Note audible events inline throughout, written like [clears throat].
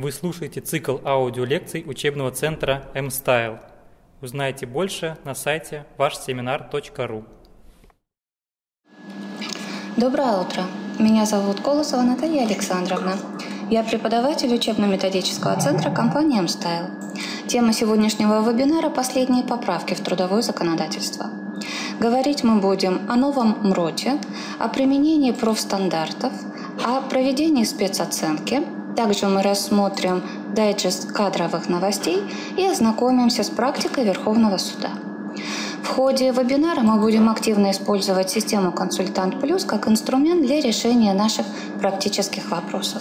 Вы слушаете цикл аудиолекций учебного центра M-Style. Узнайте больше на сайте вашсеминар.ру. Доброе утро. Меня зовут Колосова Наталья Александровна. Я преподаватель учебно-методического центра компании M-Style. Тема сегодняшнего вебинара – последние поправки в трудовое законодательство. Говорить мы будем о новом МРОТе, о применении профстандартов, о проведении спецоценки – также мы рассмотрим дайджест кадровых новостей и ознакомимся с практикой Верховного суда. В ходе вебинара мы будем активно использовать систему «Консультант Плюс» как инструмент для решения наших практических вопросов.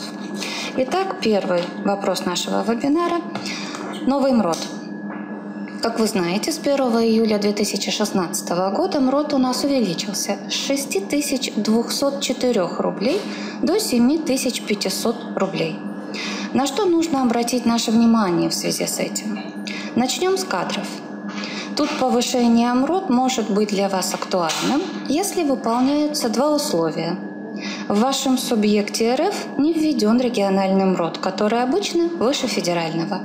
Итак, первый вопрос нашего вебинара – новый МРОД. Как вы знаете, с 1 июля 2016 года МРОД у нас увеличился с 6204 рублей до 7500 рублей. На что нужно обратить наше внимание в связи с этим? Начнем с кадров. Тут повышение МРОД может быть для вас актуальным, если выполняются два условия. В вашем субъекте РФ не введен региональный МРОД, который обычно выше федерального.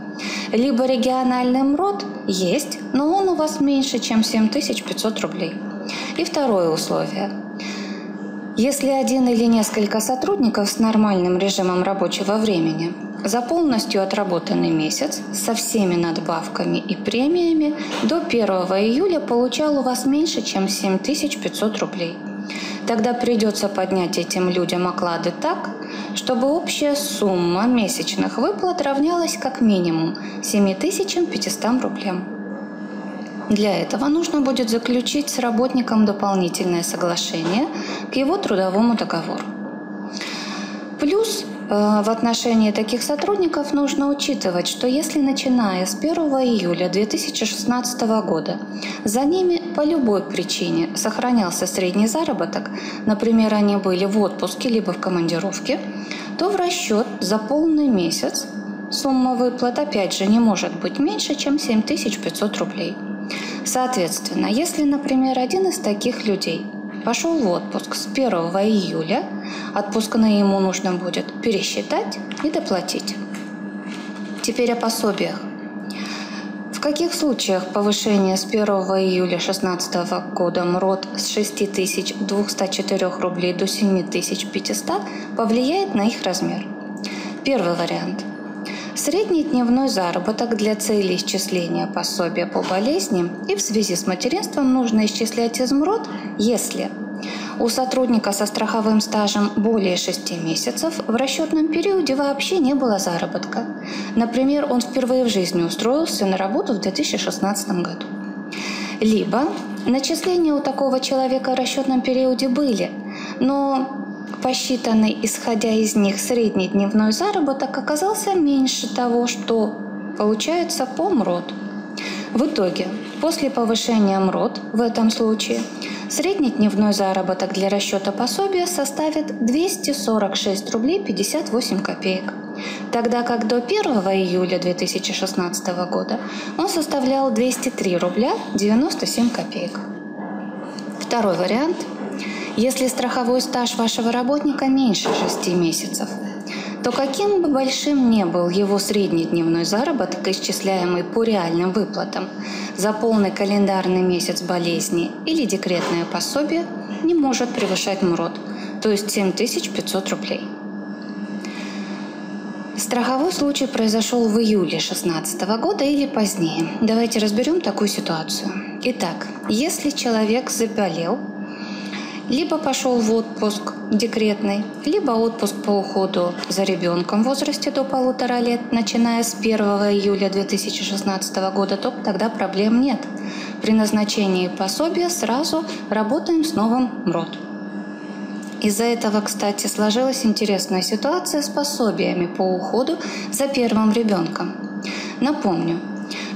Либо региональный МРОД есть, но он у вас меньше, чем 7500 рублей. И второе условие. Если один или несколько сотрудников с нормальным режимом рабочего времени за полностью отработанный месяц со всеми надбавками и премиями до 1 июля получал у вас меньше, чем 7500 рублей. Тогда придется поднять этим людям оклады так, чтобы общая сумма месячных выплат равнялась как минимум 7500 рублям. Для этого нужно будет заключить с работником дополнительное соглашение к его трудовому договору. Плюс в отношении таких сотрудников нужно учитывать, что если начиная с 1 июля 2016 года за ними по любой причине сохранялся средний заработок, например, они были в отпуске либо в командировке, то в расчет за полный месяц сумма выплат опять же не может быть меньше, чем 7500 рублей. Соответственно, если, например, один из таких людей – пошел в отпуск с 1 июля. Отпускные ему нужно будет пересчитать и доплатить. Теперь о пособиях. В каких случаях повышение с 1 июля 2016 года МРОД с 6204 рублей до 7500 повлияет на их размер? Первый вариант – Средний дневной заработок для цели исчисления пособия по болезни и в связи с материнством нужно исчислять из МРОД, если у сотрудника со страховым стажем более 6 месяцев в расчетном периоде вообще не было заработка. Например, он впервые в жизни устроился на работу в 2016 году. Либо начисления у такого человека в расчетном периоде были, но посчитанный, исходя из них, средний дневной заработок оказался меньше того, что получается по МРОД. В итоге, после повышения МРОД в этом случае, средний дневной заработок для расчета пособия составит 246 рублей 58 копеек, тогда как до 1 июля 2016 года он составлял 203 рубля 97 копеек. Второй вариант – если страховой стаж вашего работника меньше 6 месяцев, то каким бы большим ни был его средний дневной заработок, исчисляемый по реальным выплатам, за полный календарный месяц болезни или декретное пособие не может превышать МРОД, то есть 7500 рублей. Страховой случай произошел в июле 2016 года или позднее. Давайте разберем такую ситуацию. Итак, если человек заболел либо пошел в отпуск декретный, либо отпуск по уходу за ребенком в возрасте до полутора лет, начиная с 1 июля 2016 года, то тогда проблем нет. При назначении пособия сразу работаем с новым МРОД. Из-за этого, кстати, сложилась интересная ситуация с пособиями по уходу за первым ребенком. Напомню,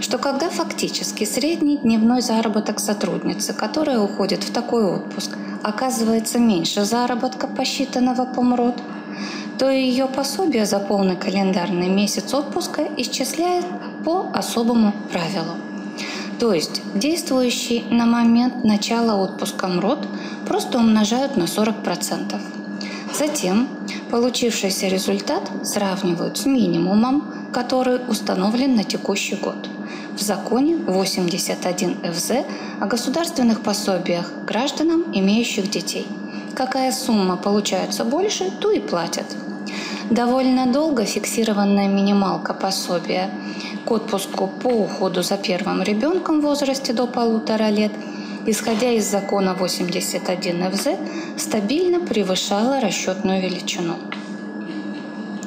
что когда фактически средний дневной заработок сотрудницы, которая уходит в такой отпуск, оказывается меньше заработка, посчитанного по МРОД, то ее пособие за полный календарный месяц отпуска исчисляет по особому правилу. То есть действующий на момент начала отпуска МРОД просто умножают на 40%. Затем получившийся результат сравнивают с минимумом, который установлен на текущий год в законе 81 ФЗ о государственных пособиях гражданам, имеющих детей. Какая сумма получается больше, ту и платят. Довольно долго фиксированная минималка пособия к отпуску по уходу за первым ребенком в возрасте до полутора лет, исходя из закона 81 ФЗ, стабильно превышала расчетную величину.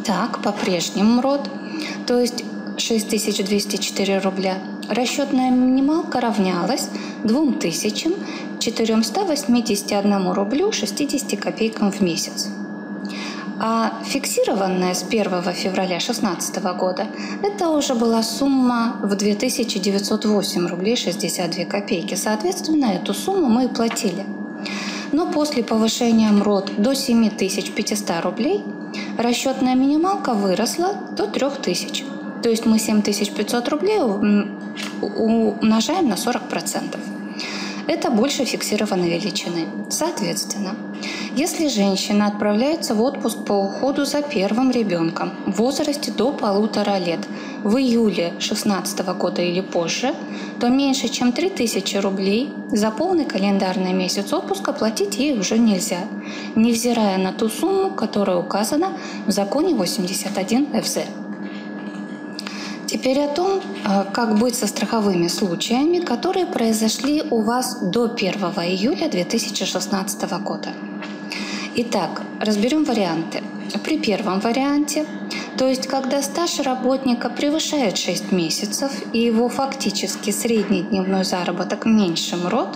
Так, по-прежнему МРОД, то есть 6204 рубля, расчетная минималка равнялась 2481 рублю 60 копейкам в месяц. А фиксированная с 1 февраля 2016 года это уже была сумма в 2908 рублей 62 копейки. Соответственно, эту сумму мы и платили. Но после повышения МРОД до 7500 рублей расчетная минималка выросла до 3000. То есть мы 7500 рублей умножаем на 40%. Это больше фиксированной величины. Соответственно, если женщина отправляется в отпуск по уходу за первым ребенком в возрасте до полутора лет в июле 2016 года или позже, то меньше чем 3000 рублей за полный календарный месяц отпуска платить ей уже нельзя, невзирая на ту сумму, которая указана в законе 81 ФЗ. Теперь о том, э, как быть со страховыми случаями, которые произошли у вас до 1 июля 2016 года. Итак, разберем варианты. При первом варианте, то есть когда стаж работника превышает 6 месяцев и его фактически средний дневной заработок меньше МРОД,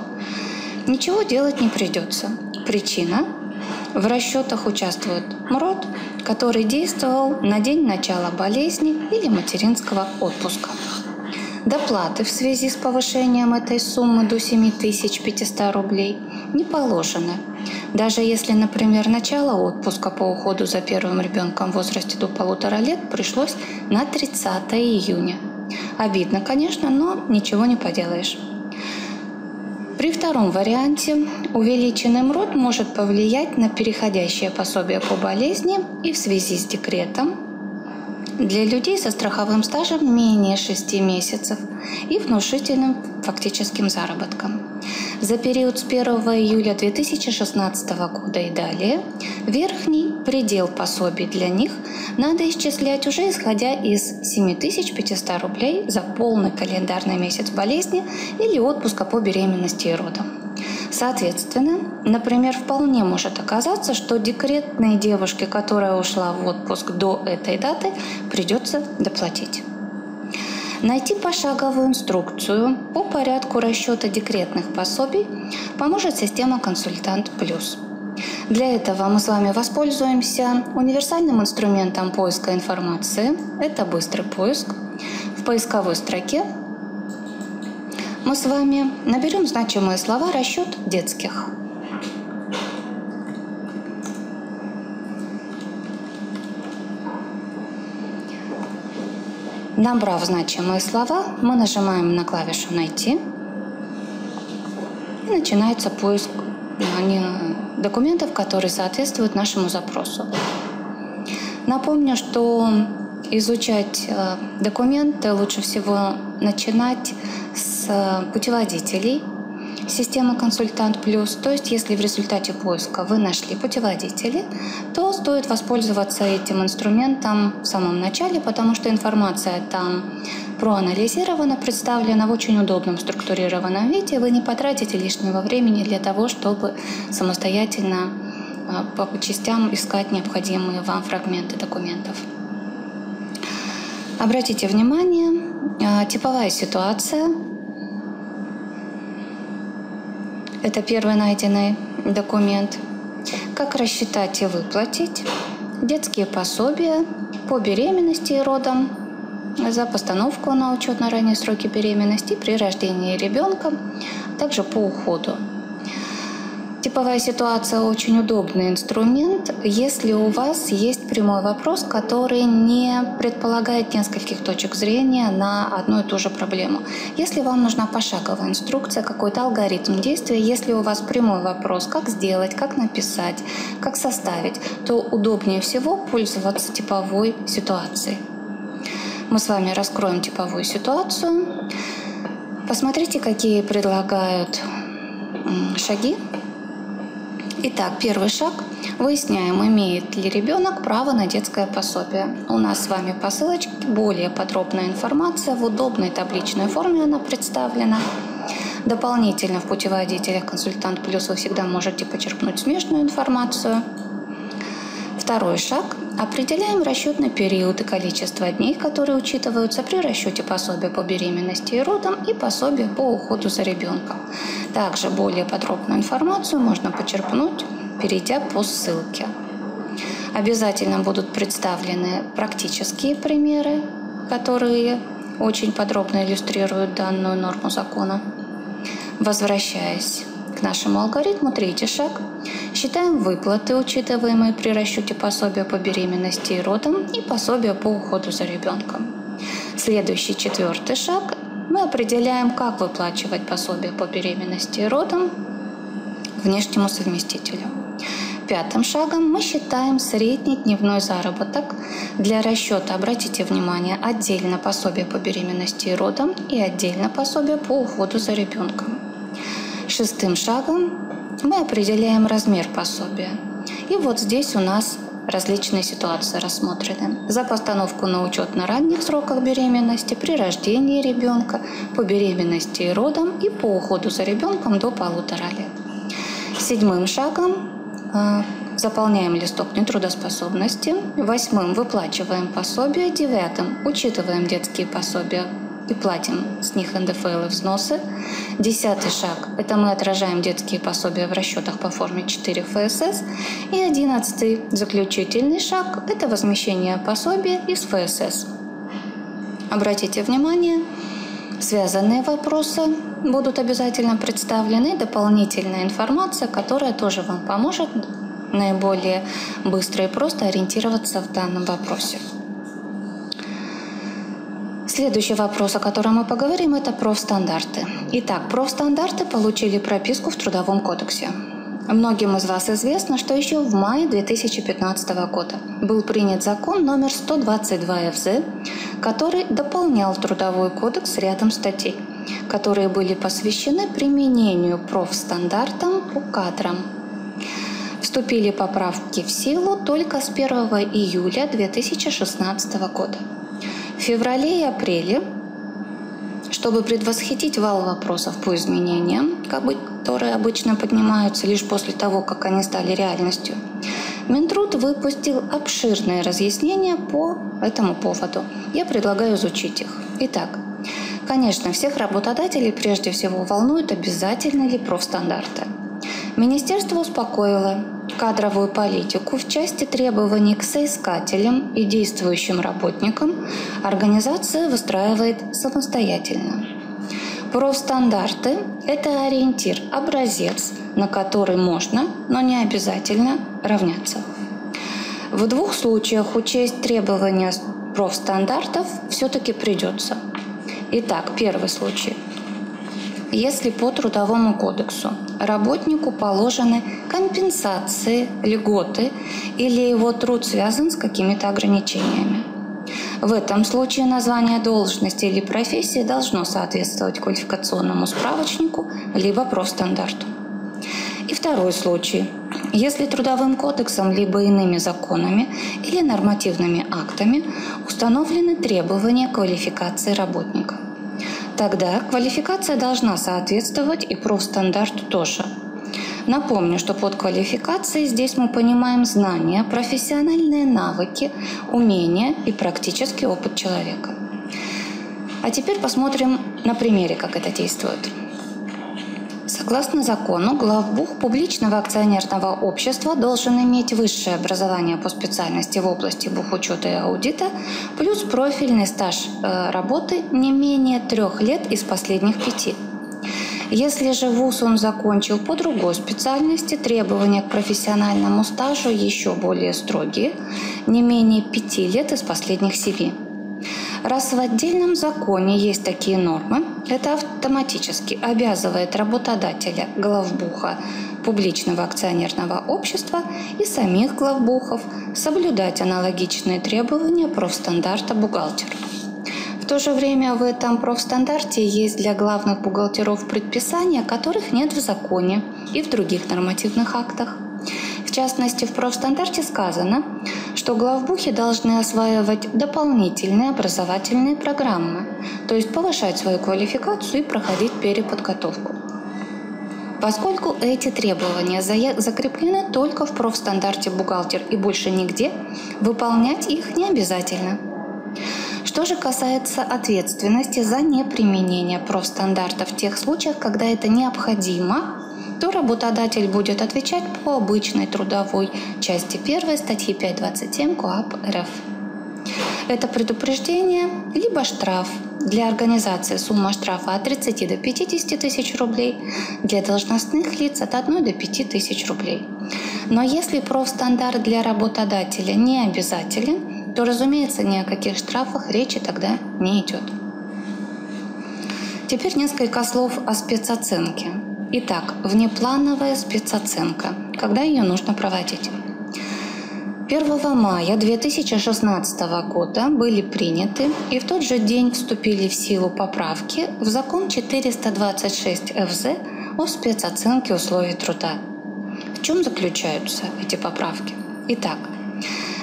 ничего делать не придется. Причина в расчетах участвует МРОД, который действовал на день начала болезни или материнского отпуска. Доплаты в связи с повышением этой суммы до 7500 рублей не положены. Даже если, например, начало отпуска по уходу за первым ребенком в возрасте до полутора лет пришлось на 30 июня. Обидно, конечно, но ничего не поделаешь. При втором варианте увеличенный МРОД может повлиять на переходящее пособие по болезни и в связи с декретом для людей со страховым стажем менее 6 месяцев и внушительным фактическим заработком. За период с 1 июля 2016 года и далее верхний предел пособий для них надо исчислять уже исходя из 7500 рублей за полный календарный месяц болезни или отпуска по беременности и родам. Соответственно, например, вполне может оказаться, что декретной девушке, которая ушла в отпуск до этой даты, придется доплатить. Найти пошаговую инструкцию по порядку расчета декретных пособий поможет система «Консультант Плюс». Для этого мы с вами воспользуемся универсальным инструментом поиска информации. Это быстрый поиск. В поисковой строке мы с вами наберем значимые слова «расчет детских». Набрав значимые слова, мы нажимаем на клавишу «Найти» и начинается поиск документов, которые соответствуют нашему запросу. Напомню, что изучать э, документы лучше всего начинать с путеводителей системы «Консультант Плюс». То есть, если в результате поиска вы нашли путеводители, то стоит воспользоваться этим инструментом в самом начале, потому что информация там проанализирована, представлена в очень удобном структурированном виде. Вы не потратите лишнего времени для того, чтобы самостоятельно э, по частям искать необходимые вам фрагменты документов. Обратите внимание, э, типовая ситуация Это первый найденный документ. Как рассчитать и выплатить детские пособия по беременности и родам за постановку на учет на ранние сроки беременности при рождении ребенка, также по уходу. Типовая ситуация очень удобный инструмент, если у вас есть прямой вопрос, который не предполагает нескольких точек зрения на одну и ту же проблему. Если вам нужна пошаговая инструкция, какой-то алгоритм действия, если у вас прямой вопрос, как сделать, как написать, как составить, то удобнее всего пользоваться типовой ситуацией. Мы с вами раскроем типовую ситуацию. Посмотрите, какие предлагают шаги Итак, первый шаг. Выясняем, имеет ли ребенок право на детское пособие. У нас с вами по ссылочке более подробная информация. В удобной табличной форме она представлена. Дополнительно в путеводителях «Консультант плюс» вы всегда можете почерпнуть смежную информацию. Второй шаг. Определяем расчетный период и количество дней, которые учитываются при расчете пособия по беременности и родам и пособия по уходу за ребенком. Также более подробную информацию можно почерпнуть, перейдя по ссылке. Обязательно будут представлены практические примеры, которые очень подробно иллюстрируют данную норму закона. Возвращаясь к нашему алгоритму, третий шаг. Считаем выплаты, учитываемые при расчете пособия по беременности и родам и пособия по уходу за ребенком. Следующий четвертый шаг мы определяем, как выплачивать пособие по беременности и родам внешнему совместителю. Пятым шагом мы считаем средний дневной заработок. Для расчета, обратите внимание, отдельно пособие по беременности и родам и отдельно пособие по уходу за ребенком. Шестым шагом мы определяем размер пособия. И вот здесь у нас различные ситуации рассмотрены. За постановку на учет на ранних сроках беременности, при рождении ребенка, по беременности и родам и по уходу за ребенком до полутора лет. Седьмым шагом э, заполняем листок нетрудоспособности. Восьмым выплачиваем пособие. Девятым учитываем детские пособия и платим с них НДФЛ и взносы. Десятый шаг – это мы отражаем детские пособия в расчетах по форме 4 ФСС. И одиннадцатый заключительный шаг – это возмещение пособия из ФСС. Обратите внимание, связанные вопросы будут обязательно представлены, дополнительная информация, которая тоже вам поможет наиболее быстро и просто ориентироваться в данном вопросе. Следующий вопрос, о котором мы поговорим, это профстандарты. Итак, профстандарты получили прописку в Трудовом кодексе. Многим из вас известно, что еще в мае 2015 года был принят закон номер 122 ФЗ, который дополнял Трудовой кодекс рядом статей, которые были посвящены применению профстандартам по кадрам. Вступили поправки в силу только с 1 июля 2016 года феврале и апреле, чтобы предвосхитить вал вопросов по изменениям, которые обычно поднимаются лишь после того, как они стали реальностью, Минтруд выпустил обширные разъяснения по этому поводу. Я предлагаю изучить их. Итак, конечно, всех работодателей прежде всего волнуют, обязательно ли профстандарты. Министерство успокоило кадровую политику в части требований к соискателям и действующим работникам организация выстраивает самостоятельно. Профстандарты – это ориентир, образец, на который можно, но не обязательно равняться. В двух случаях учесть требования профстандартов все-таки придется. Итак, первый случай – если по Трудовому кодексу работнику положены компенсации, льготы или его труд связан с какими-то ограничениями. В этом случае название должности или профессии должно соответствовать квалификационному справочнику либо профстандарту. И второй случай. Если Трудовым кодексом либо иными законами или нормативными актами установлены требования квалификации работника – Тогда квалификация должна соответствовать и профстандарту тоже. Напомню, что под квалификацией здесь мы понимаем знания, профессиональные навыки, умения и практический опыт человека. А теперь посмотрим на примере, как это действует. Согласно закону, главбух публичного акционерного общества должен иметь высшее образование по специальности в области бухучета и аудита, плюс профильный стаж э, работы не менее трех лет из последних пяти. Если же вуз он закончил по другой специальности, требования к профессиональному стажу еще более строгие, не менее пяти лет из последних семи. Раз в отдельном законе есть такие нормы, это автоматически обязывает работодателя, главбуха публичного акционерного общества и самих главбухов соблюдать аналогичные требования профстандарта бухгалтера. В то же время в этом профстандарте есть для главных бухгалтеров предписания, которых нет в законе и в других нормативных актах. В частности, в профстандарте сказано, что главбухи должны осваивать дополнительные образовательные программы, то есть повышать свою квалификацию и проходить переподготовку. Поскольку эти требования закреплены только в профстандарте бухгалтер и больше нигде, выполнять их не обязательно. Что же касается ответственности за неприменение профстандартов в тех случаях, когда это необходимо, то работодатель будет отвечать по обычной трудовой части 1 статьи 5.27 КоАП РФ. Это предупреждение либо штраф. Для организации сумма штрафа от 30 до 50 тысяч рублей, для должностных лиц от 1 до 5 тысяч рублей. Но если профстандарт для работодателя не обязателен, то, разумеется, ни о каких штрафах речи тогда не идет. Теперь несколько слов о спецоценке. Итак, внеплановая спецоценка. Когда ее нужно проводить? 1 мая 2016 года были приняты и в тот же день вступили в силу поправки в закон 426 ФЗ о спецоценке условий труда. В чем заключаются эти поправки? Итак,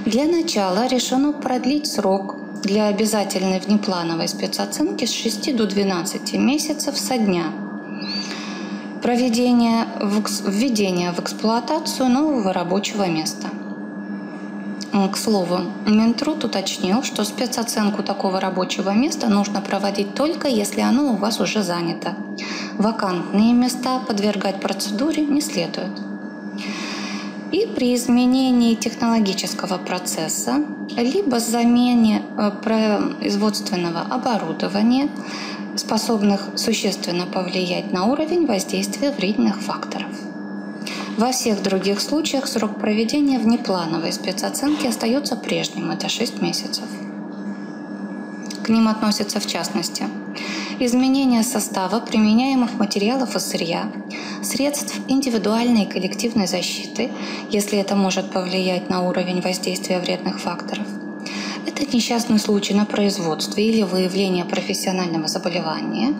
для начала решено продлить срок для обязательной внеплановой спецоценки с 6 до 12 месяцев со дня проведения введения в эксплуатацию нового рабочего места. К слову, Минтруд уточнил, что спецоценку такого рабочего места нужно проводить только если оно у вас уже занято. Вакантные места подвергать процедуре не следует. И при изменении технологического процесса, либо замене э, производственного оборудования, способных существенно повлиять на уровень воздействия вредных факторов. Во всех других случаях срок проведения внеплановой спецоценки остается прежним – это 6 месяцев. К ним относятся в частности изменение состава применяемых материалов и сырья, средств индивидуальной и коллективной защиты, если это может повлиять на уровень воздействия вредных факторов. Это несчастный случай на производстве или выявление профессионального заболевания.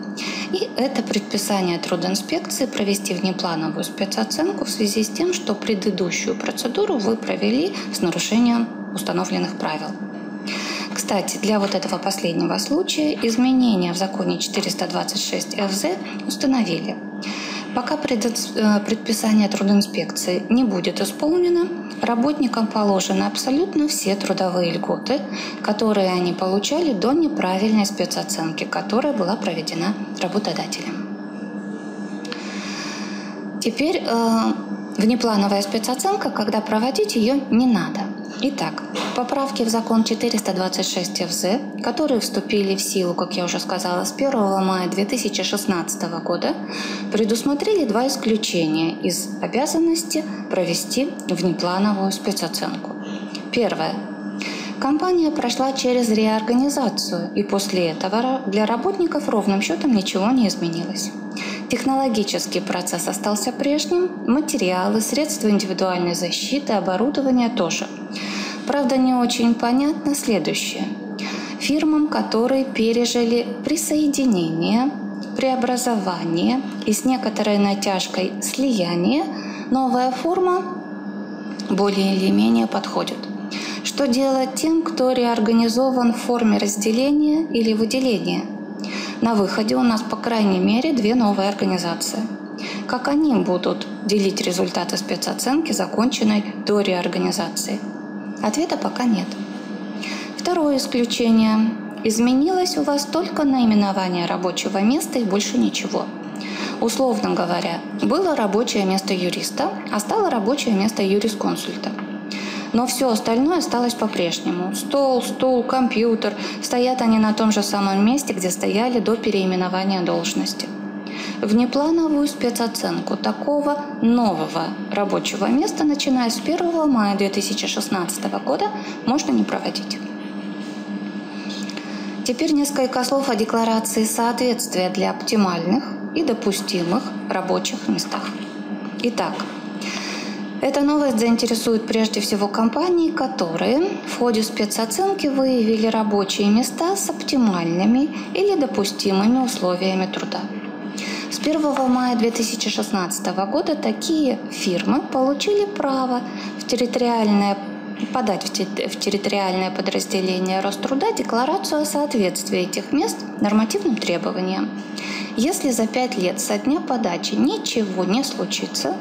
И это предписание трудинспекции провести внеплановую спецоценку в связи с тем, что предыдущую процедуру вы провели с нарушением установленных правил. Кстати, для вот этого последнего случая изменения в законе 426 ФЗ установили. Пока э, предписание трудинспекции не будет исполнено, работникам положены абсолютно все трудовые льготы, которые они получали до неправильной спецоценки, которая была проведена работодателем. Теперь э, внеплановая спецоценка, когда проводить ее не надо. Итак, поправки в закон 426 ФЗ, которые вступили в силу, как я уже сказала, с 1 мая 2016 года, предусмотрели два исключения из обязанности провести внеплановую спецоценку. Первое. Компания прошла через реорганизацию, и после этого для работников ровным счетом ничего не изменилось. Технологический процесс остался прежним, материалы, средства индивидуальной защиты, оборудование тоже. Правда, не очень понятно следующее. Фирмам, которые пережили присоединение, преобразование и с некоторой натяжкой слияние, новая форма более или менее подходит. Что делать тем, кто реорганизован в форме разделения или выделения – на выходе у нас, по крайней мере, две новые организации. Как они будут делить результаты спецоценки, законченной до реорганизации? Ответа пока нет. Второе исключение. Изменилось у вас только наименование рабочего места и больше ничего. Условно говоря, было рабочее место юриста, а стало рабочее место юрисконсульта – но все остальное осталось по-прежнему. Стол, стул, компьютер. Стоят они на том же самом месте, где стояли до переименования должности. Внеплановую спецоценку такого нового рабочего места, начиная с 1 мая 2016 года, можно не проводить. Теперь несколько слов о декларации соответствия для оптимальных и допустимых рабочих местах. Итак, эта новость заинтересует прежде всего компании, которые в ходе спецоценки выявили рабочие места с оптимальными или допустимыми условиями труда. С 1 мая 2016 года такие фирмы получили право в территориальное подать в территориальное подразделение Роструда декларацию о соответствии этих мест нормативным требованиям. Если за пять лет со дня подачи ничего не случится,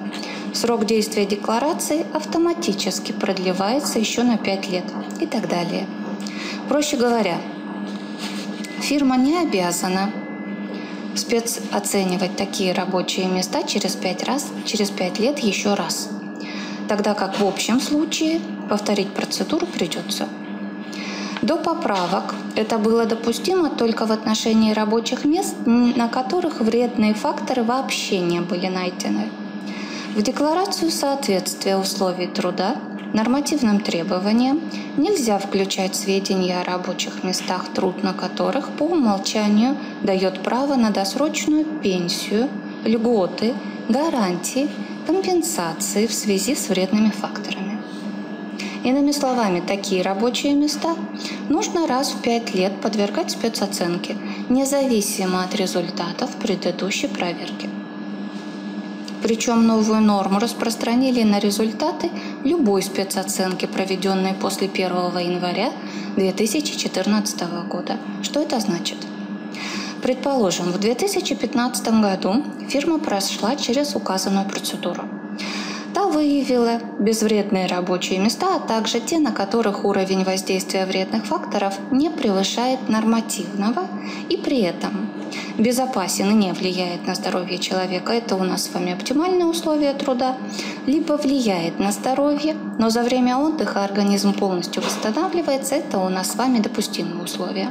Срок действия декларации автоматически продлевается еще на 5 лет и так далее. Проще говоря, фирма не обязана спецоценивать такие рабочие места через 5 раз, через 5 лет еще раз. Тогда как в общем случае повторить процедуру придется. До поправок это было допустимо только в отношении рабочих мест, на которых вредные факторы вообще не были найдены. В декларацию соответствия условий труда нормативным требованиям нельзя включать сведения о рабочих местах, труд на которых по умолчанию дает право на досрочную пенсию, льготы, гарантии, компенсации в связи с вредными факторами. Иными словами, такие рабочие места нужно раз в пять лет подвергать спецоценке, независимо от результатов предыдущей проверки. Причем новую норму распространили на результаты любой спецоценки, проведенной после 1 января 2014 года. Что это значит? Предположим, в 2015 году фирма прошла через указанную процедуру. Та выявила безвредные рабочие места, а также те, на которых уровень воздействия вредных факторов не превышает нормативного и при этом безопасен и не влияет на здоровье человека, это у нас с вами оптимальные условия труда, либо влияет на здоровье, но за время отдыха организм полностью восстанавливается, это у нас с вами допустимые условия.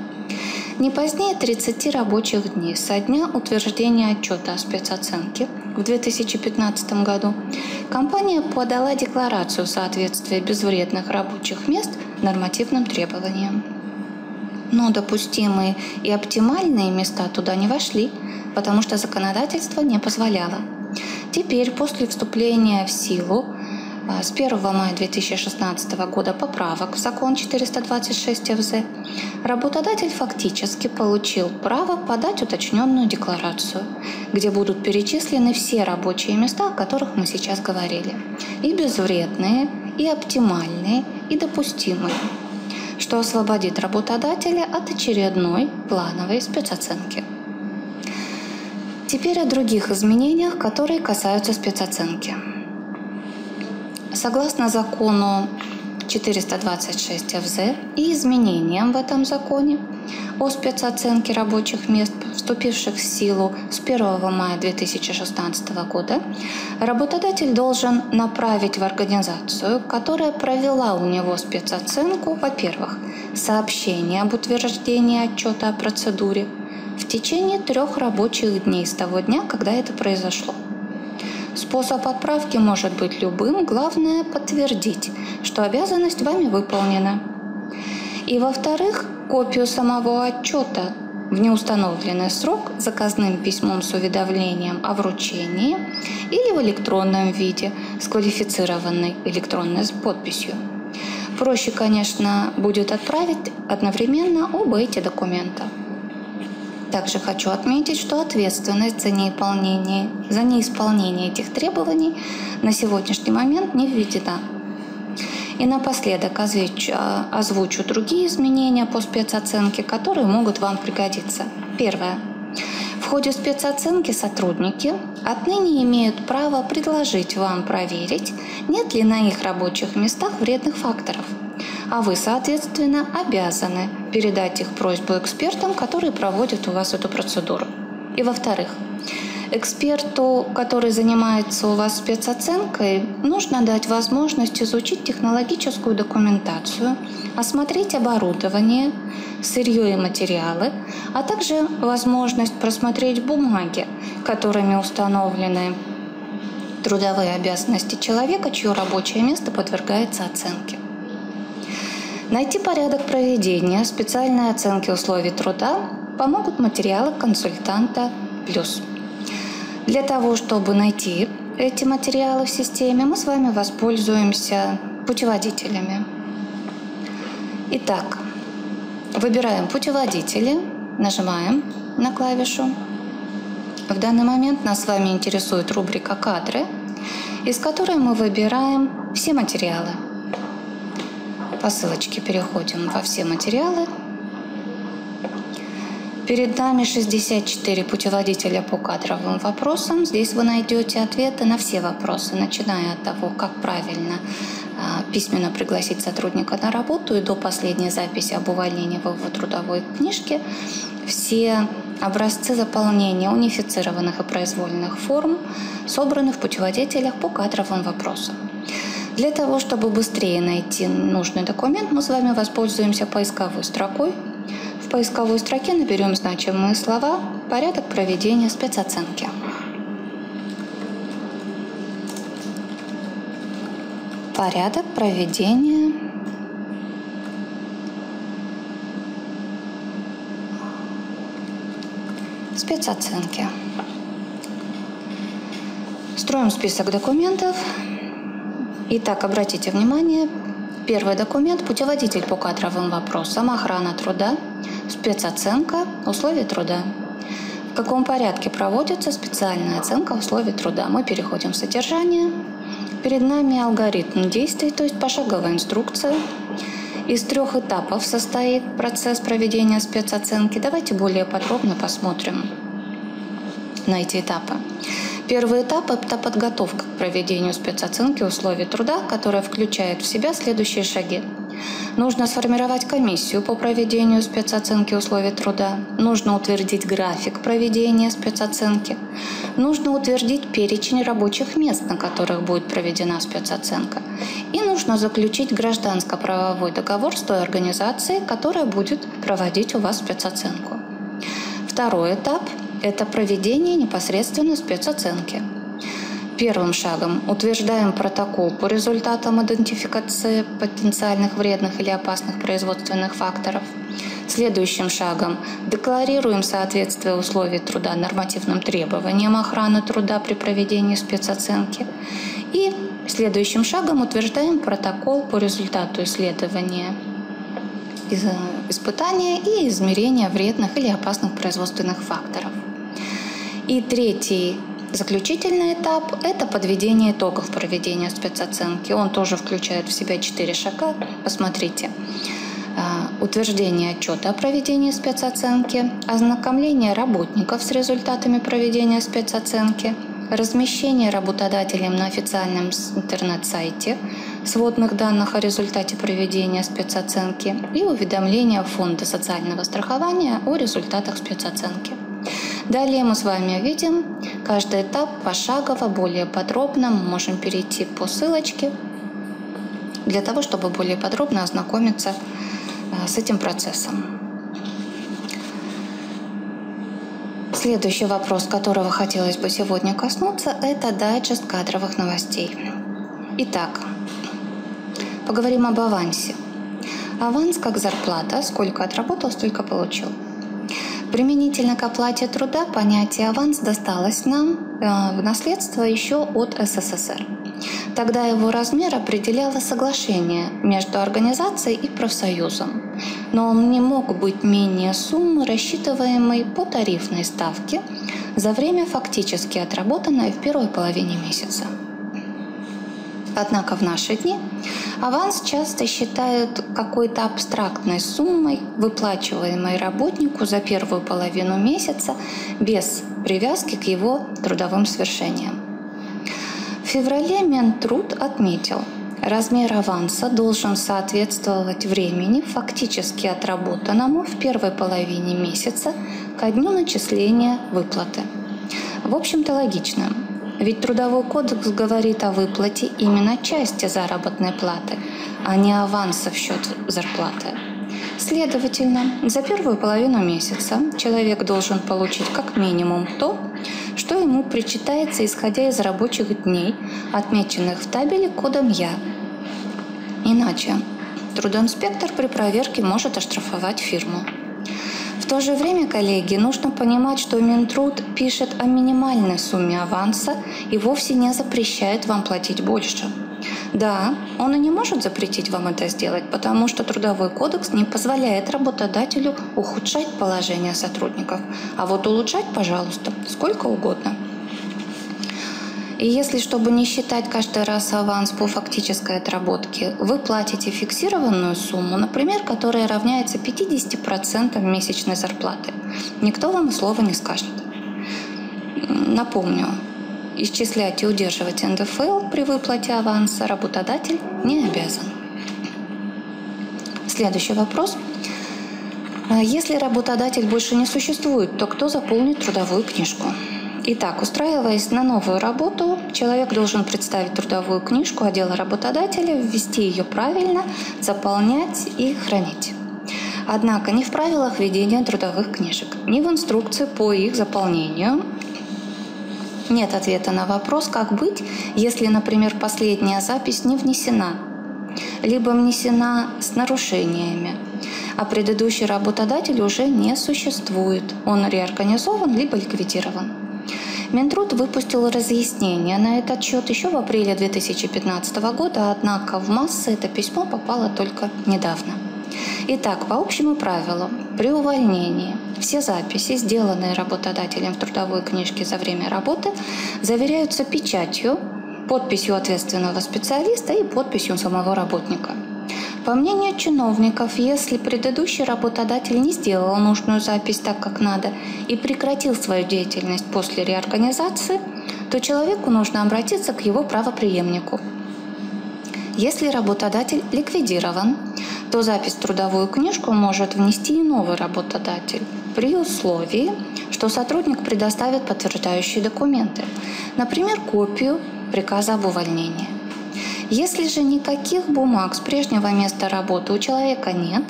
Не позднее 30 рабочих дней со дня утверждения отчета о спецоценке в 2015 году компания подала декларацию соответствия безвредных рабочих мест нормативным требованиям но допустимые и оптимальные места туда не вошли, потому что законодательство не позволяло. Теперь, после вступления в силу с 1 мая 2016 года поправок в закон 426 ФЗ, работодатель фактически получил право подать уточненную декларацию, где будут перечислены все рабочие места, о которых мы сейчас говорили, и безвредные, и оптимальные, и допустимые что освободит работодателя от очередной плановой спецоценки. Теперь о других изменениях, которые касаются спецоценки. Согласно закону 426 ФЗ и изменениям в этом законе о спецоценке рабочих мест, вступивших в силу с 1 мая 2016 года, работодатель должен направить в организацию, которая провела у него спецоценку, во-первых, сообщение об утверждении отчета о процедуре в течение трех рабочих дней с того дня, когда это произошло – Способ отправки может быть любым, главное подтвердить, что обязанность вами выполнена. И во-вторых, копию самого отчета в неустановленный срок заказным письмом с уведомлением о вручении или в электронном виде с квалифицированной электронной подписью. Проще, конечно, будет отправить одновременно оба эти документа. Также хочу отметить, что ответственность за неисполнение, за неисполнение этих требований на сегодняшний момент не введена. И напоследок озвучу, озвучу другие изменения по спецоценке, которые могут вам пригодиться. Первое. В ходе спецоценки сотрудники отныне имеют право предложить вам проверить, нет ли на их рабочих местах вредных факторов – а вы, соответственно, обязаны передать их просьбу экспертам, которые проводят у вас эту процедуру. И во-вторых, Эксперту, который занимается у вас спецоценкой, нужно дать возможность изучить технологическую документацию, осмотреть оборудование, сырье и материалы, а также возможность просмотреть бумаги, которыми установлены трудовые обязанности человека, чье рабочее место подвергается оценке. Найти порядок проведения специальной оценки условий труда помогут материалы консультанта «Плюс». Для того, чтобы найти эти материалы в системе, мы с вами воспользуемся путеводителями. Итак, выбираем путеводители, нажимаем на клавишу. В данный момент нас с вами интересует рубрика «Кадры», из которой мы выбираем все материалы. По ссылочке переходим во все материалы – Перед нами 64 путеводителя по кадровым вопросам. Здесь вы найдете ответы на все вопросы, начиная от того, как правильно а, письменно пригласить сотрудника на работу и до последней записи об увольнении в его трудовой книжке. Все образцы заполнения унифицированных и произвольных форм собраны в путеводителях по кадровым вопросам. Для того, чтобы быстрее найти нужный документ, мы с вами воспользуемся поисковой строкой в поисковой строке наберем значимые слова «Порядок проведения спецоценки». Порядок проведения спецоценки. Строим список документов. Итак, обратите внимание, первый документ – путеводитель по кадровым вопросам, охрана труда – Спецоценка условий труда. В каком порядке проводится специальная оценка условий труда? Мы переходим в содержание. Перед нами алгоритм действий, то есть пошаговая инструкция. Из трех этапов состоит процесс проведения спецоценки. Давайте более подробно посмотрим на эти этапы. Первый этап – это подготовка к проведению спецоценки условий труда, которая включает в себя следующие шаги. Нужно сформировать комиссию по проведению спецоценки условий труда. Нужно утвердить график проведения спецоценки. Нужно утвердить перечень рабочих мест, на которых будет проведена спецоценка. И нужно заключить гражданско-правовой договор с той организацией, которая будет проводить у вас спецоценку. Второй этап – это проведение непосредственно спецоценки – Первым шагом утверждаем протокол по результатам идентификации потенциальных вредных или опасных производственных факторов. Следующим шагом декларируем соответствие условий труда нормативным требованиям охраны труда при проведении спецоценки. И следующим шагом утверждаем протокол по результату исследования испытания и измерения вредных или опасных производственных факторов. И третий Заключительный этап – это подведение итогов проведения спецоценки. Он тоже включает в себя четыре шага. Посмотрите. А, утверждение отчета о проведении спецоценки, ознакомление работников с результатами проведения спецоценки, размещение работодателем на официальном интернет-сайте сводных данных о результате проведения спецоценки и уведомление Фонда социального страхования о результатах спецоценки. Далее мы с вами видим каждый этап пошагово, более подробно. Мы можем перейти по ссылочке для того, чтобы более подробно ознакомиться э, с этим процессом. Следующий вопрос, которого хотелось бы сегодня коснуться, это дайджест кадровых новостей. Итак, поговорим об авансе. Аванс как зарплата, сколько отработал, столько получил. Применительно к оплате труда понятие аванс досталось нам э, в наследство еще от СССР. Тогда его размер определяло соглашение между организацией и профсоюзом, но он не мог быть менее суммы, рассчитываемой по тарифной ставке за время фактически отработанное в первой половине месяца. Однако в наши дни аванс часто считают какой-то абстрактной суммой, выплачиваемой работнику за первую половину месяца без привязки к его трудовым свершениям. В феврале Минтруд отметил, размер аванса должен соответствовать времени, фактически отработанному в первой половине месяца ко дню начисления выплаты – В общем-то, логично. Ведь Трудовой кодекс говорит о выплате именно части заработной платы, а не аванса в счет зарплаты. Следовательно, за первую половину месяца человек должен получить как минимум то, что ему причитается, исходя из рабочих дней, отмеченных в табеле кодом Я. Иначе трудоинспектор при проверке может оштрафовать фирму. То же время, коллеги, нужно понимать, что Минтруд пишет о минимальной сумме аванса и вовсе не запрещает вам платить больше. Да, он и не может запретить вам это сделать, потому что Трудовой кодекс не позволяет работодателю ухудшать положение сотрудников. А вот улучшать, пожалуйста, сколько угодно. И если, чтобы не считать каждый раз аванс по фактической отработке, вы платите фиксированную сумму, например, которая равняется 50% месячной зарплаты, никто вам слова не скажет. Напомню, исчислять и удерживать НДФЛ при выплате аванса работодатель не обязан. Следующий вопрос. Если работодатель больше не существует, то кто заполнит трудовую книжку? Итак, устраиваясь на новую работу, человек должен представить трудовую книжку отдела работодателя, ввести ее правильно, заполнять и хранить. Однако ни в правилах ведения трудовых книжек, ни в инструкции по их заполнению нет ответа на вопрос, как быть, если, например, последняя запись не внесена, либо внесена с нарушениями, а предыдущий работодатель уже не существует, он реорганизован либо ликвидирован. Минтруд выпустил разъяснение на этот счет еще в апреле 2015 года, однако в массы это письмо попало только недавно. Итак, по общему правилу, при увольнении все записи, сделанные работодателем в трудовой книжке за время работы, заверяются печатью, подписью ответственного специалиста и подписью самого работника. По мнению чиновников, если предыдущий работодатель не сделал нужную запись так, как надо, и прекратил свою деятельность после реорганизации, то человеку нужно обратиться к его правоприемнику. Если работодатель ликвидирован, то запись в трудовую книжку может внести и новый работодатель при условии, что сотрудник предоставит подтверждающие документы, например, копию приказа об увольнении. Если же никаких бумаг с прежнего места работы у человека нет,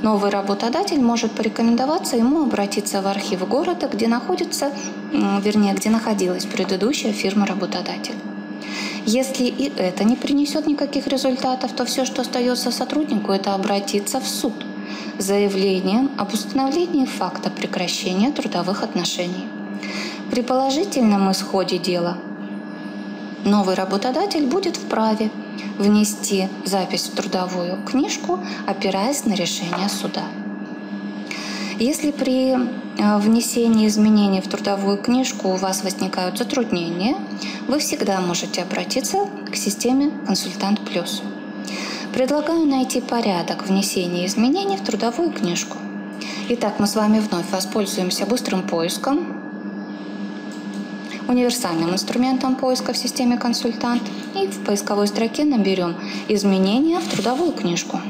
новый работодатель может порекомендоваться ему обратиться в архив города, где находится, вернее, где находилась предыдущая фирма-работодатель. Если и это не принесет никаких результатов, то все, что остается сотруднику, это обратиться в суд с заявлением об установлении факта прекращения трудовых отношений. При положительном исходе дела новый работодатель будет вправе внести запись в трудовую книжку, опираясь на решение суда. Если при э, внесении изменений в трудовую книжку у вас возникают затруднения, вы всегда можете обратиться к системе «Консультант Плюс». Предлагаю найти порядок внесения изменений в трудовую книжку. Итак, мы с вами вновь воспользуемся быстрым поиском, универсальным инструментом поиска в системе «Консультант» и в поисковой строке наберем «Изменения в трудовую книжку».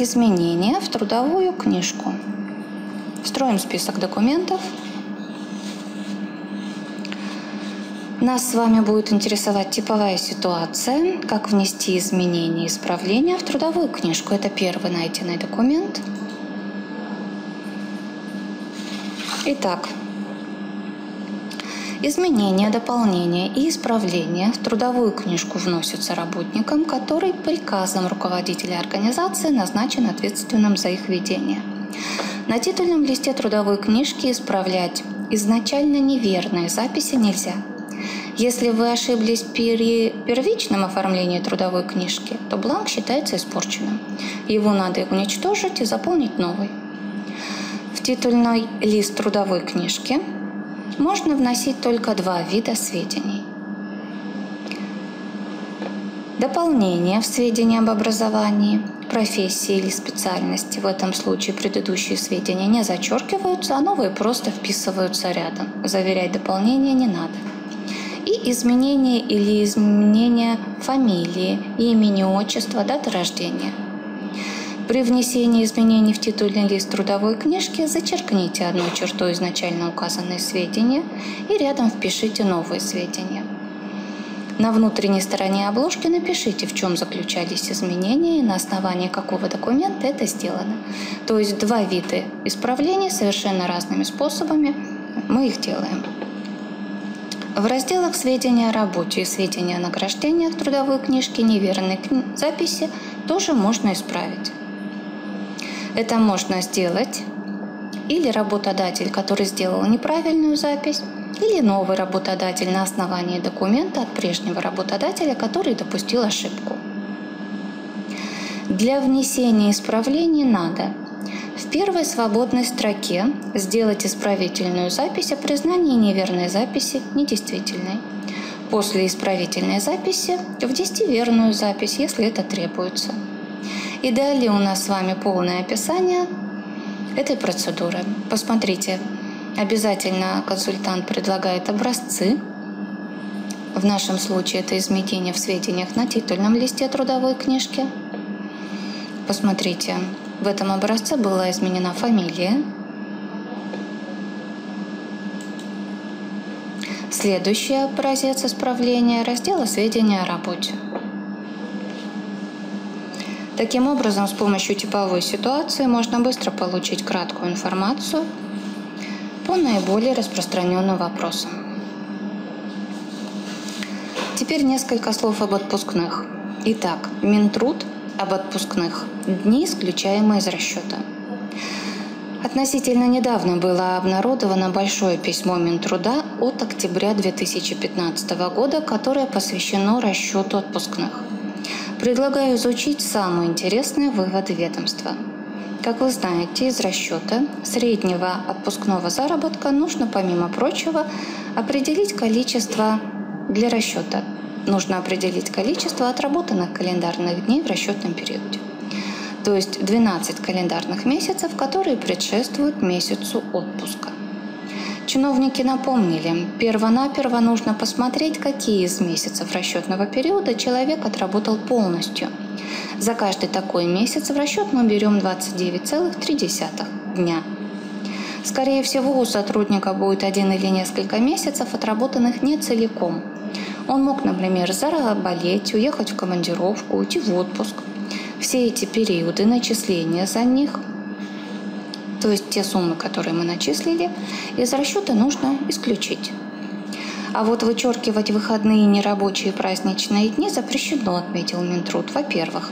Изменения в трудовую книжку. Строим список документов. Нас с вами будет интересовать типовая ситуация, как внести изменения и исправления в трудовую книжку. Это первый найденный документ. Итак, Изменения, дополнения и исправления в трудовую книжку вносятся работникам, который приказом руководителя организации назначен ответственным за их ведение. На титульном листе трудовой книжки исправлять изначально неверные записи нельзя. Если вы ошиблись при первичном оформлении трудовой книжки, то бланк считается испорченным. Его надо уничтожить и заполнить новый. Титульный лист трудовой книжки можно вносить только два вида сведений. Дополнение в сведения об образовании, профессии или специальности. В этом случае предыдущие сведения не зачеркиваются, а новые просто вписываются рядом. Заверять дополнение не надо. И изменение или изменение фамилии, имени, отчества, даты рождения. При внесении изменений в титульный лист трудовой книжки зачеркните одной чертой изначально указанные сведения и рядом впишите новые сведения. На внутренней стороне обложки напишите, в чем заключались изменения и на основании какого документа это сделано. То есть два вида исправлений совершенно разными способами мы их делаем. В разделах «Сведения о работе» и «Сведения о награждениях» трудовой книжки неверные записи тоже можно исправить. Это можно сделать или работодатель, который сделал неправильную запись, или новый работодатель на основании документа от прежнего работодателя, который допустил ошибку. Для внесения исправлений надо в первой свободной строке сделать исправительную запись о признании неверной записи недействительной. После исправительной записи ввести верную запись, если это требуется – и далее у нас с вами полное описание этой процедуры. Посмотрите, обязательно консультант предлагает образцы. В нашем случае это изменение в сведениях на титульном листе трудовой книжки. Посмотрите, в этом образце была изменена фамилия. Следующий образец исправления раздела «Сведения о работе». Таким образом, с помощью типовой ситуации можно быстро получить краткую информацию по наиболее распространенным вопросам. Теперь несколько слов об отпускных. Итак, Минтруд об отпускных дни, исключаемые из расчета. Относительно недавно было обнародовано большое письмо Минтруда от октября 2015 года, которое посвящено расчету отпускных. Предлагаю изучить самые интересные выводы ведомства. Как вы знаете, из расчета среднего отпускного заработка нужно, помимо прочего, определить количество для расчета. Нужно определить количество отработанных календарных дней в расчетном периоде. То есть 12 календарных месяцев, которые предшествуют месяцу отпуска. Чиновники напомнили, перво-наперво нужно посмотреть, какие из месяцев расчетного периода человек отработал полностью. За каждый такой месяц в расчет мы берем 29,3 дня. Скорее всего, у сотрудника будет один или несколько месяцев, отработанных не целиком. Он мог, например, заболеть, уехать в командировку, уйти в отпуск. Все эти периоды начисления за них то есть те суммы, которые мы начислили, из расчета нужно исключить. А вот вычеркивать выходные, нерабочие праздничные дни запрещено, отметил Минтруд. Во-первых,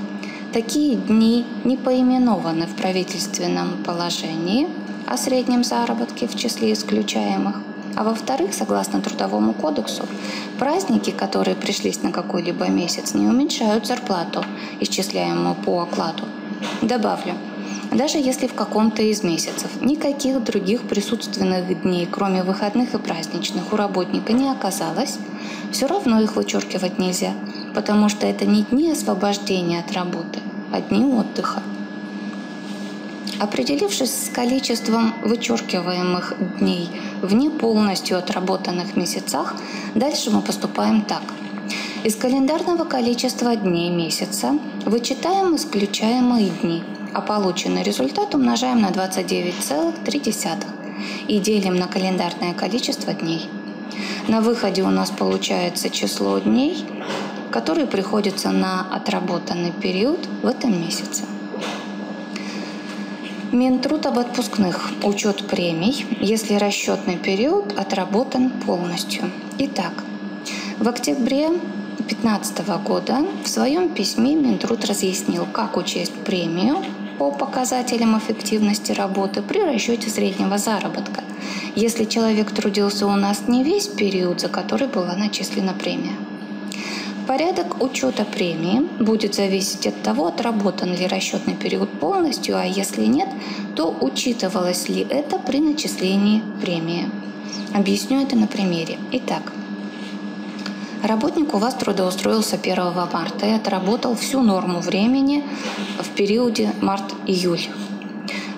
такие дни не поименованы в правительственном положении о среднем заработке в числе исключаемых. А во-вторых, согласно Трудовому кодексу, праздники, которые пришлись на какой-либо месяц, не уменьшают зарплату, исчисляемую по окладу. Добавлю, даже если в каком-то из месяцев никаких других присутственных дней, кроме выходных и праздничных, у работника не оказалось, все равно их вычеркивать нельзя, потому что это не дни освобождения от работы, а дни отдыха. Определившись с количеством вычеркиваемых дней в не полностью отработанных месяцах, дальше мы поступаем так. Из календарного количества дней месяца вычитаем исключаемые дни – а полученный результат умножаем на 29,3 и делим на календарное количество дней. На выходе у нас получается число дней, которые приходятся на отработанный период в этом месяце. Минтруд об отпускных. Учет премий, если расчетный период отработан полностью. Итак, в октябре 2015 года в своем письме Минтруд разъяснил, как учесть премию по показателям эффективности работы при расчете среднего заработка, если человек трудился у нас не весь период, за который была начислена премия. Порядок учета премии будет зависеть от того, отработан ли расчетный период полностью, а если нет, то учитывалось ли это при начислении премии. Объясню это на примере. Итак, Работник у вас трудоустроился 1 марта и отработал всю норму времени в периоде март-июль.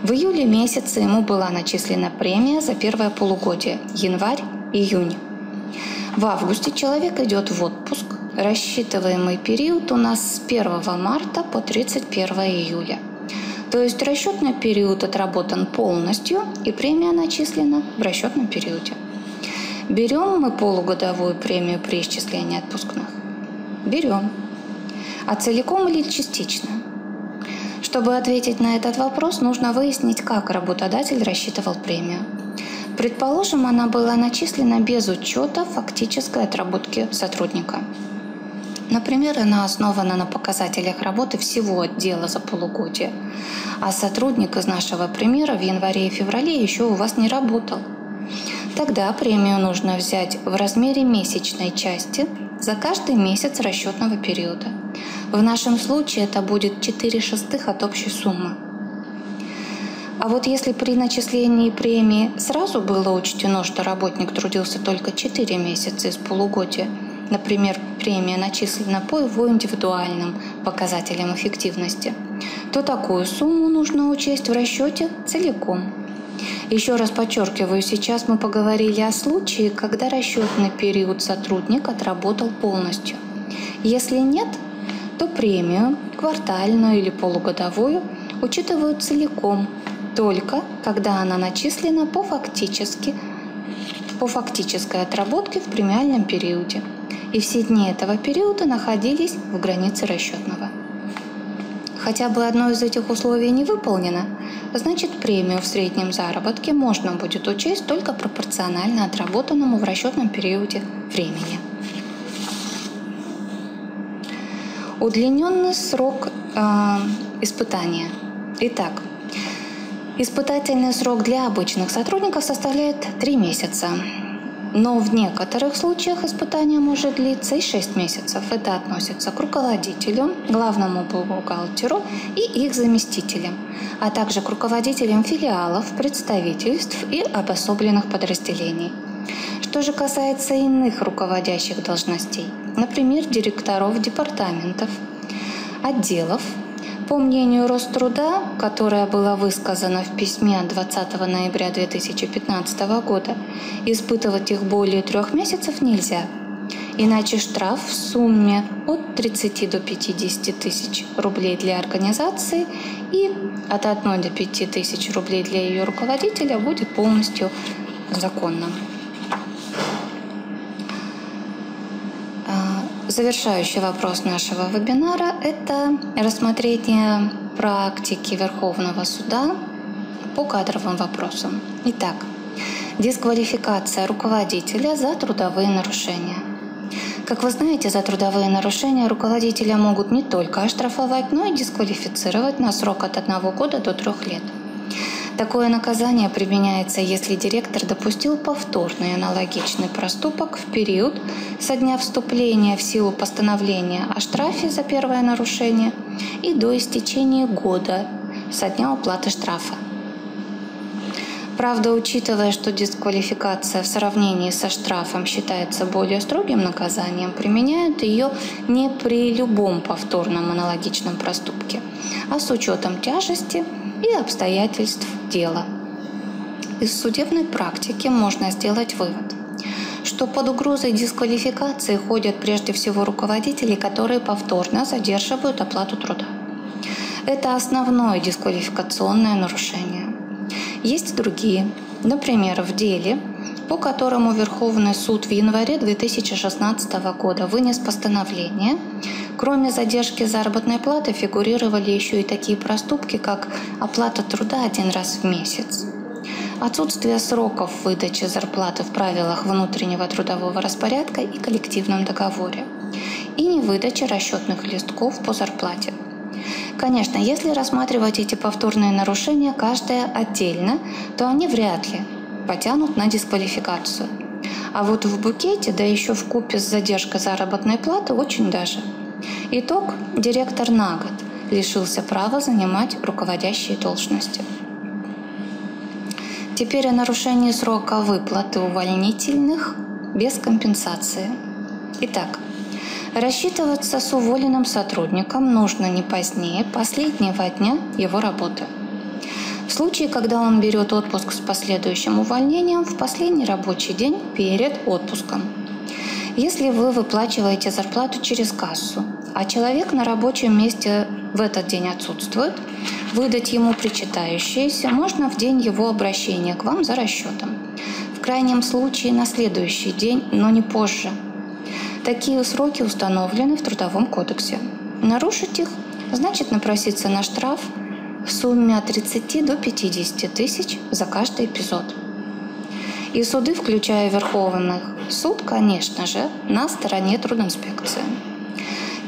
В июле месяце ему была начислена премия за первое полугодие – январь-июнь. В августе человек идет в отпуск. Рассчитываемый период у нас с 1 марта по 31 июля. То есть расчетный период отработан полностью и премия начислена в расчетном периоде. Берем мы полугодовую премию при исчислении отпускных? Берем. А целиком или частично? Чтобы ответить на этот вопрос, нужно выяснить, как работодатель рассчитывал премию. Предположим, она была начислена без учета фактической отработки сотрудника. Например, она основана на показателях работы всего отдела за полугодие, а сотрудник из нашего примера в январе и феврале еще у вас не работал. Тогда премию нужно взять в размере месячной части за каждый месяц расчетного периода – в нашем случае это будет 4 шестых от общей суммы. А вот если при начислении премии сразу было учтено, что работник трудился только 4 месяца из полугодия, например, премия начислена по его индивидуальным показателям эффективности, то такую сумму нужно учесть в расчете целиком. Еще раз подчеркиваю, сейчас мы поговорили о случае, когда расчетный период сотрудник отработал полностью. Если нет, то премию, квартальную или полугодовую, учитывают целиком, только когда она начислена по, фактически, по фактической отработке в премиальном периоде. И все дни этого периода находились в границе расчетного. Хотя бы одно из этих условий не выполнено, значит премию в среднем заработке можно будет учесть только пропорционально отработанному в расчетном периоде времени. Удлиненный срок э, испытания. Итак, испытательный срок для обычных сотрудников составляет 3 месяца. Но в некоторых случаях испытание может длиться и 6 месяцев. Это относится к руководителю, главному бухгалтеру и их заместителям, а также к руководителям филиалов, представительств и обособленных подразделений. Что же касается иных руководящих должностей, например, директоров департаментов, отделов, по мнению Роструда, которое было высказано в письме 20 ноября 2015 года, испытывать их более трех месяцев нельзя. Иначе штраф в сумме от 30 до 50 тысяч рублей для организации и от 1 до 5 тысяч рублей для ее руководителя будет полностью законным. Завершающий вопрос нашего вебинара – это рассмотрение практики Верховного суда по кадровым вопросам. Итак, дисквалификация руководителя за трудовые нарушения. Как вы знаете, за трудовые нарушения руководителя могут не только оштрафовать, но и дисквалифицировать на срок от одного года до трех лет – Такое наказание применяется, если директор допустил повторный аналогичный проступок в период со дня вступления в силу постановления о штрафе за первое нарушение и до истечения года со дня уплаты штрафа. Правда, учитывая, что дисквалификация в сравнении со штрафом считается более строгим наказанием, применяют ее не при любом повторном аналогичном проступке, а с учетом тяжести и обстоятельств дела. Из судебной практики можно сделать вывод, что под угрозой дисквалификации ходят прежде всего руководители, которые повторно задерживают оплату труда. Это основное дисквалификационное нарушение. Есть другие. Например, в деле, по которому Верховный суд в январе 2016 года вынес постановление, Кроме задержки заработной платы фигурировали еще и такие проступки, как оплата труда один раз в месяц, отсутствие сроков выдачи зарплаты в правилах внутреннего трудового распорядка и коллективном договоре и невыдача расчетных листков по зарплате. Конечно, если рассматривать эти повторные нарушения каждое отдельно, то они вряд ли потянут на дисквалификацию. А вот в букете, да еще в купе с задержкой заработной платы, очень даже – Итог – директор на год лишился права занимать руководящие должности. Теперь о нарушении срока выплаты увольнительных без компенсации. Итак, рассчитываться с уволенным сотрудником нужно не позднее последнего дня его работы. В случае, когда он берет отпуск с последующим увольнением в последний рабочий день перед отпуском – если вы выплачиваете зарплату через кассу, а человек на рабочем месте в этот день отсутствует, Выдать ему причитающееся можно в день его обращения к вам за расчетом. В крайнем случае на следующий день, но не позже. Такие сроки установлены в Трудовом кодексе. Нарушить их значит напроситься на штраф в сумме от 30 до 50 тысяч за каждый эпизод. И суды, включая Верховный суд, конечно же, на стороне трудинспекции.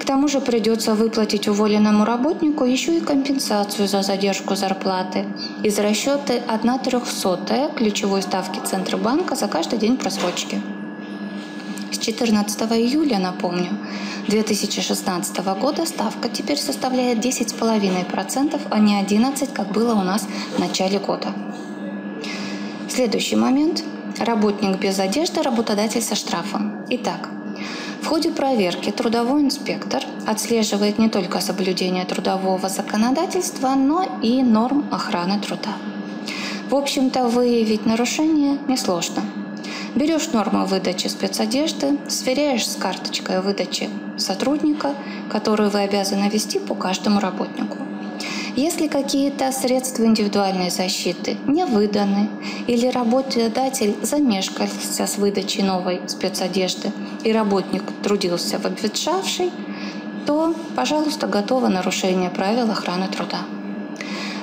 К тому же придется выплатить уволенному работнику еще и компенсацию за задержку зарплаты из расчета 1 трехсотая ключевой ставки Центробанка за каждый день просрочки. С 14 июля, напомню, 2016 года ставка теперь составляет 10,5%, а не 11%, как было у нас в начале года. Следующий момент. Работник без одежды, работодатель со штрафом. Итак, в ходе проверки трудовой инспектор отслеживает не только соблюдение трудового законодательства, но и норм охраны труда. В общем-то, выявить нарушение несложно. Берешь норму выдачи спецодежды, сверяешь с карточкой выдачи сотрудника, которую вы обязаны вести по каждому работнику. Если какие-то средства индивидуальной защиты не выданы или работодатель замешкался с выдачей новой спецодежды и работник трудился в обветшавшей, то, пожалуйста, готово нарушение правил охраны труда.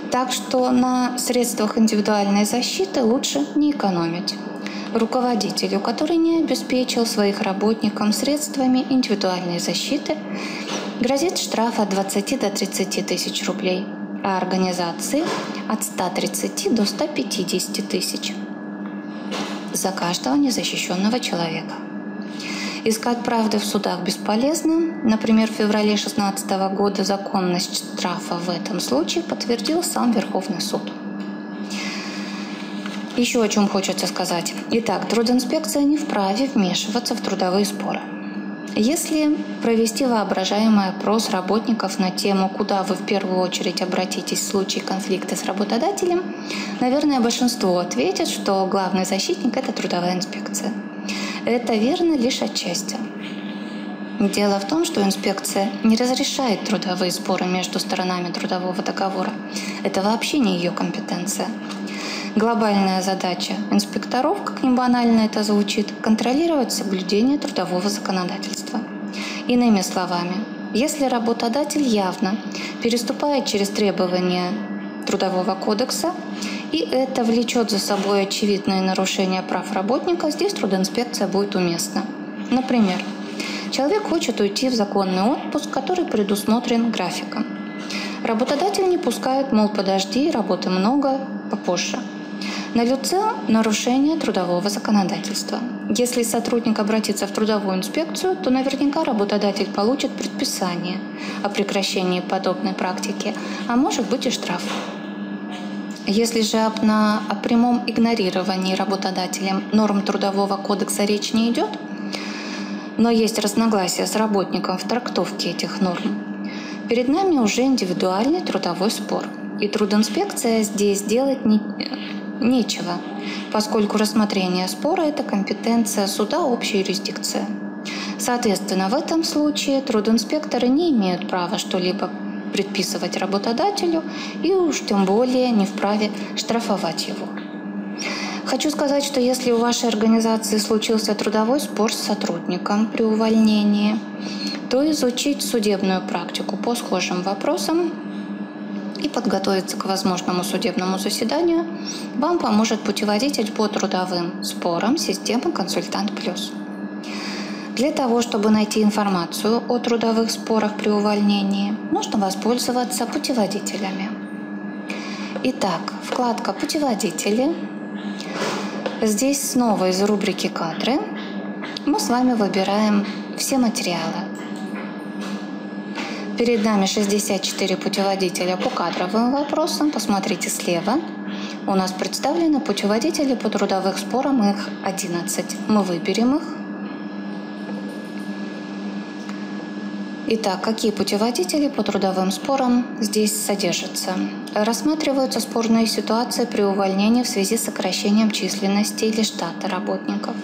Так что на средствах индивидуальной защиты лучше не экономить. Руководителю, который не обеспечил своих работникам средствами индивидуальной защиты, грозит штраф от 20 до 30 тысяч рублей – организации от 130 до 150 тысяч за каждого незащищенного человека. Искать правды в судах бесполезно. Например, в феврале 2016 года законность штрафа в этом случае подтвердил сам Верховный суд. Еще о чем хочется сказать. Итак, трудинспекция не вправе вмешиваться в трудовые споры – если провести воображаемый опрос работников на тему, куда вы в первую очередь обратитесь в случае конфликта с работодателем, наверное, большинство ответит, что главный защитник – это трудовая инспекция. Это верно лишь отчасти. Дело в том, что инспекция не разрешает трудовые споры между сторонами трудового договора. Это вообще не ее компетенция. Глобальная задача инспекторов, как ни банально это звучит, контролировать соблюдение трудового законодательства. Иными словами, если работодатель явно переступает через требования Трудового кодекса, и это влечет за собой очевидные нарушения прав работника, здесь трудоинспекция будет уместна. Например, человек хочет уйти в законный отпуск, который предусмотрен графиком. Работодатель не пускает, мол, подожди, работы много, попозже – Налицо нарушение трудового законодательства. Если сотрудник обратится в трудовую инспекцию, то наверняка работодатель получит предписание о прекращении подобной практики, а может быть и штраф. Если же на, о прямом игнорировании работодателем норм Трудового кодекса речь не идет, но есть разногласия с работником в трактовке этих норм, перед нами уже индивидуальный трудовой спор. И трудинспекция здесь делать не, Нечего, поскольку рассмотрение спора – это компетенция суда общей юрисдикции. Соответственно, в этом случае трудинспекторы не имеют права что-либо предписывать работодателю и уж тем более не вправе штрафовать его. Хочу сказать, что если у вашей организации случился трудовой спор с сотрудником при увольнении, то изучить судебную практику по схожим вопросам и подготовиться к возможному судебному заседанию, вам поможет путеводитель по трудовым спорам системы «Консультант Плюс». Для того, чтобы найти информацию о трудовых спорах при увольнении, нужно воспользоваться путеводителями. Итак, вкладка «Путеводители». Здесь снова из рубрики «Кадры» мы с вами выбираем все материалы, Перед нами 64 путеводителя по кадровым вопросам. Посмотрите слева. У нас представлены путеводители по трудовых спорам, их 11. Мы выберем их. Итак, какие путеводители по трудовым спорам здесь содержатся? Рассматриваются спорные ситуации при увольнении в связи с сокращением численности или штата работников.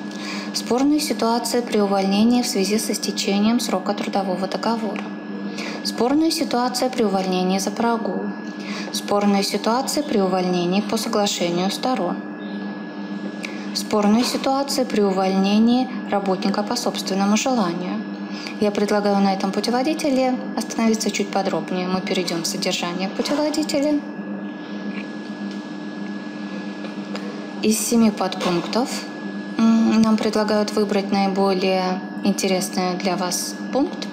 Спорные ситуации при увольнении в связи с истечением срока трудового договора Спорная ситуация при увольнении за прогул. Спорные ситуации при увольнении по соглашению сторон. Спорные ситуации при увольнении работника по собственному желанию. Я предлагаю на этом путеводителе остановиться чуть подробнее. Мы перейдем в содержание путеводителя. Из семи подпунктов нам предлагают выбрать наиболее интересный для вас пункт.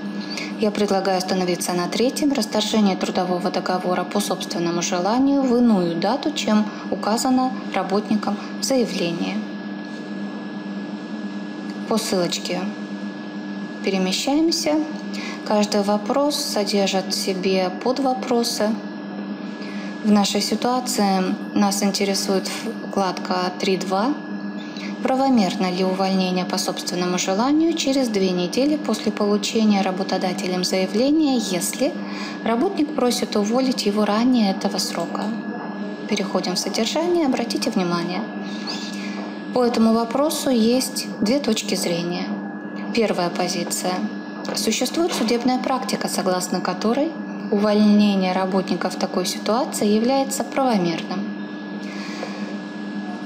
Я предлагаю остановиться на третьем – расторжение трудового договора по собственному желанию в иную дату, чем указано работником в заявлении. По ссылочке перемещаемся. Каждый вопрос содержит в себе подвопросы. В нашей ситуации нас интересует вкладка 3.2 Правомерно ли увольнение по собственному желанию через две недели после получения работодателем заявления, если работник просит уволить его ранее этого срока? Переходим в содержание. Обратите внимание. По этому вопросу есть две точки зрения. Первая позиция. Существует судебная практика, согласно которой увольнение работника в такой ситуации является правомерным.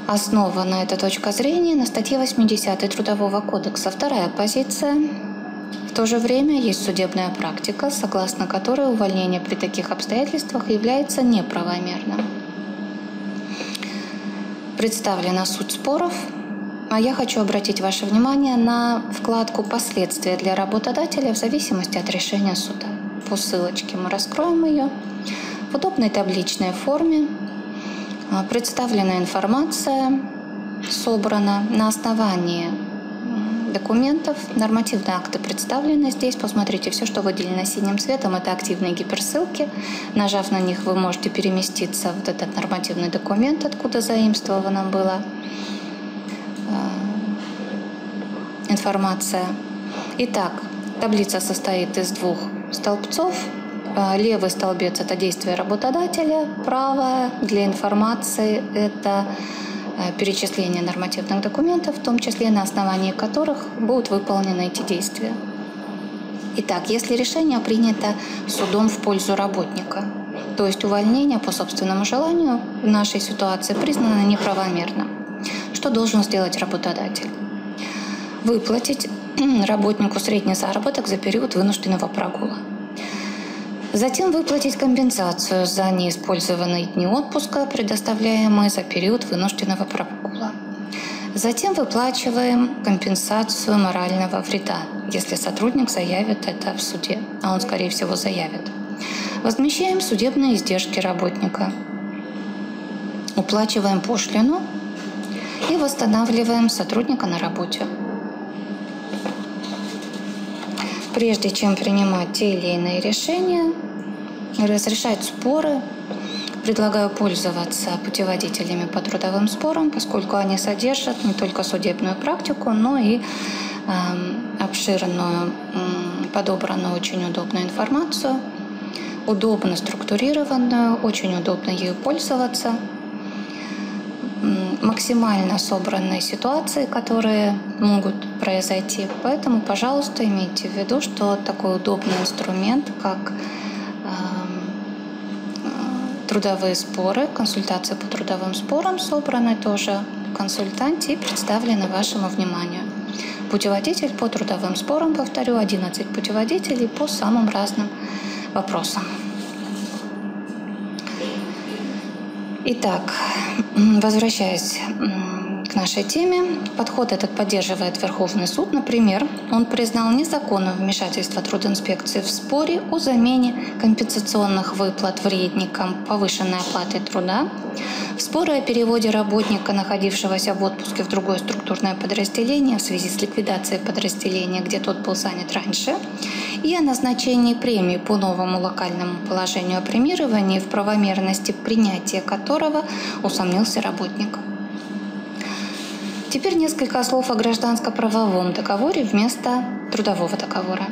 Основана эта точка зрения на статье 80 Трудового кодекса. Вторая позиция. В то же время есть судебная практика, согласно которой увольнение при таких обстоятельствах является неправомерным. Представлена суть споров, а я хочу обратить ваше внимание на вкладку «Последствия для работодателя в зависимости от решения суда». По ссылочке мы раскроем ее. В удобной табличной форме представлена информация, собрана на основании документов, нормативные акты представлены здесь. Посмотрите, все, что выделено синим цветом, это активные гиперссылки. Нажав на них, вы можете переместиться в этот нормативный документ, откуда заимствована была а, информация. Итак, таблица состоит из двух столбцов – а, левый столбец – это действие работодателя, правая для информации – это э, перечисление нормативных документов, в том числе на основании которых будут выполнены эти действия. Итак, если решение принято судом в пользу работника, то есть увольнение по собственному желанию в нашей ситуации признано неправомерным, что должен сделать работодатель? Выплатить [clears throat] работнику средний заработок за период вынужденного прогула – Затем выплатить компенсацию за неиспользованные дни отпуска, предоставляемые за период вынужденного прогула. Затем выплачиваем компенсацию морального вреда, если сотрудник заявит это в суде, а он, скорее всего, заявит. Возмещаем судебные издержки работника. Уплачиваем пошлину и восстанавливаем сотрудника на работе. Прежде чем принимать те или иные решения, разрешать споры, предлагаю пользоваться путеводителями по трудовым спорам, поскольку они содержат не только судебную практику, но и э, обширную, э, подобранную очень удобную информацию, удобно структурированную, очень удобно ею пользоваться – максимально собранные ситуации, которые могут произойти. Поэтому, пожалуйста, имейте в виду, что такой удобный инструмент, как эм, трудовые споры, консультации по трудовым спорам собраны тоже в консультанте и представлены вашему вниманию. Путеводитель по трудовым спорам, повторю, 11 путеводителей по самым разным вопросам. Итак, возвращаясь к нашей теме, подход этот поддерживает Верховный суд. Например, он признал незаконным вмешательство трудинспекции в споре о замене компенсационных выплат вредникам повышенной оплатой труда, в споры о переводе работника, находившегося в отпуске в другое структурное подразделение в связи с ликвидацией подразделения, где тот был занят раньше, и о назначении премии по новому локальному положению о премировании, в правомерности принятия которого усомнился работник. Теперь несколько слов о гражданско-правовом договоре вместо трудового договора.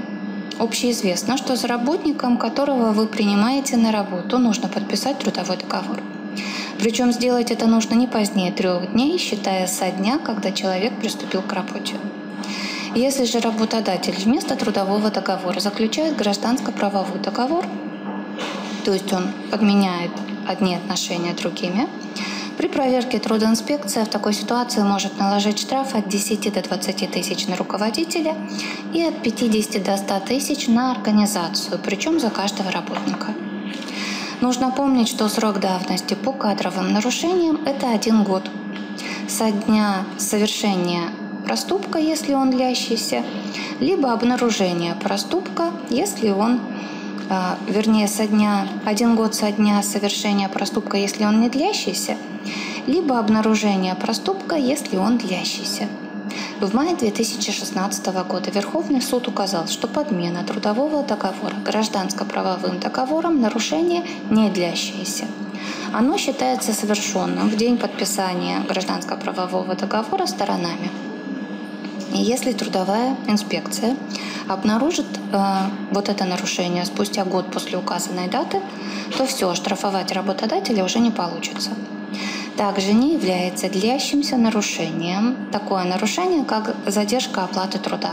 Общеизвестно, что с работником, которого вы принимаете на работу, нужно подписать трудовой договор. Причем сделать это нужно не позднее трех дней, считая со дня, когда человек приступил к работе. Если же работодатель вместо трудового договора заключает гражданско-правовой договор, то есть он подменяет одни отношения другими. При проверке трудоинспекция в такой ситуации может наложить штраф от 10 до 20 тысяч на руководителя и от 50 до 100 тысяч на организацию, причем за каждого работника. Нужно помнить, что срок давности по кадровым нарушениям – это один год. Со дня совершения проступка, если он длящийся, либо обнаружения проступка, если он вернее, со дня, один год со дня совершения проступка, если он не длящийся, либо обнаружение проступка, если он длящийся. В мае 2016 года Верховный суд указал, что подмена трудового договора гражданско-правовым договором нарушение не длящееся. Оно считается совершенным в день подписания гражданско-правового договора сторонами. Если трудовая инспекция обнаружит э, вот это нарушение спустя год после указанной даты, то все, штрафовать работодателя уже не получится. Также не является длящимся нарушением такое нарушение, как задержка оплаты труда.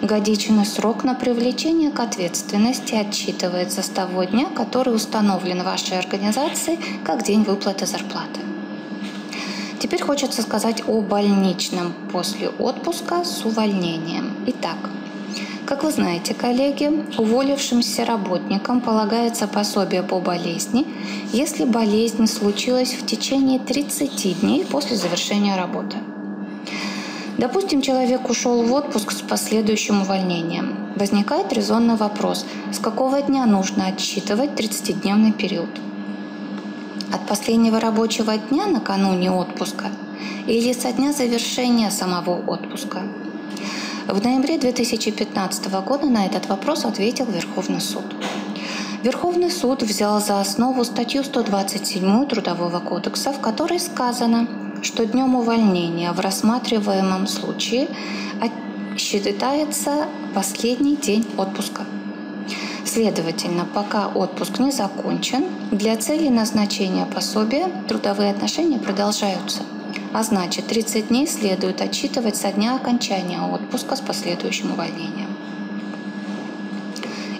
Годичный срок на привлечение к ответственности отчитывается с того дня, который установлен вашей организацией как день выплаты зарплаты. Теперь хочется сказать о больничном после отпуска с увольнением. Итак, как вы знаете, коллеги, уволившимся работникам полагается пособие по болезни, если болезнь случилась в течение 30 дней после завершения работы. Допустим, человек ушел в отпуск с последующим увольнением. Возникает резонный вопрос, с какого дня нужно отсчитывать 30-дневный период? От последнего рабочего дня накануне отпуска или со дня завершения самого отпуска – в ноябре 2015 года на этот вопрос ответил Верховный суд. Верховный суд взял за основу статью 127 Трудового кодекса, в которой сказано, что днем увольнения в рассматриваемом случае считается последний день отпуска. Следовательно, пока отпуск не закончен, для цели назначения пособия трудовые отношения продолжаются – а значит 30 дней следует отчитывать со дня окончания отпуска с последующим увольнением.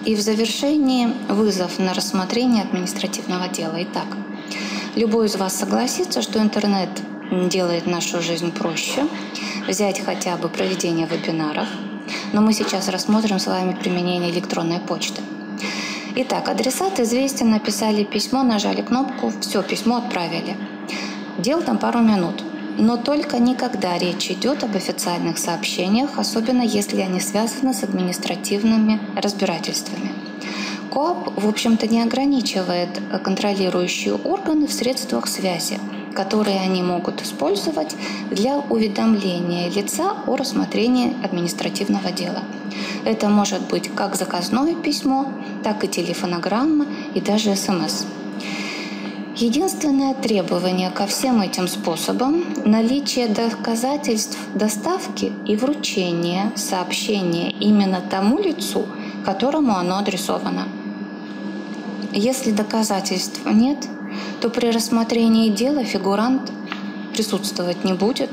И в завершении вызов на рассмотрение административного дела. Итак, любой из вас согласится, что интернет делает нашу жизнь проще, взять хотя бы проведение вебинаров, но мы сейчас рассмотрим с вами применение электронной почты. Итак, адресат известен, написали письмо, нажали кнопку, все, письмо отправили. Дел там пару минут. Но только никогда речь идет об официальных сообщениях, особенно если они связаны с административными разбирательствами. КОАП, в общем-то, не ограничивает контролирующие органы в средствах связи, которые они могут использовать для уведомления лица о рассмотрении административного дела. Это может быть как заказное письмо, так и телефонограмма и даже СМС. Единственное требование ко всем этим способам – наличие доказательств доставки и вручения сообщения именно тому лицу, которому оно адресовано. Если доказательств нет, то при рассмотрении дела фигурант присутствовать не будет.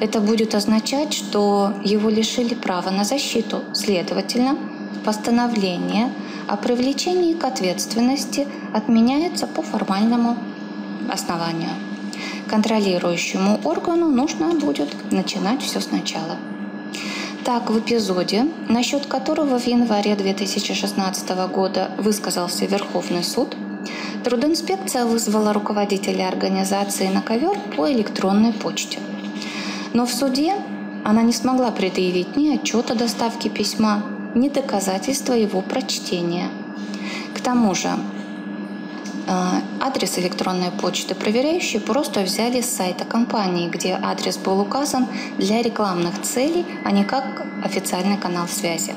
Это будет означать, что его лишили права на защиту. Следовательно, постановление – о привлечении к ответственности отменяется по формальному основанию. Контролирующему органу нужно будет начинать все сначала. Так, в эпизоде, насчет которого в январе 2016 года высказался Верховный суд, трудоинспекция вызвала руководителя организации на ковер по электронной почте. Но в суде она не смогла предъявить ни отчет о доставке письма, ни доказательства его прочтения. К тому же э, адрес электронной почты проверяющие просто взяли с сайта компании, где адрес был указан для рекламных целей, а не как официальный канал связи.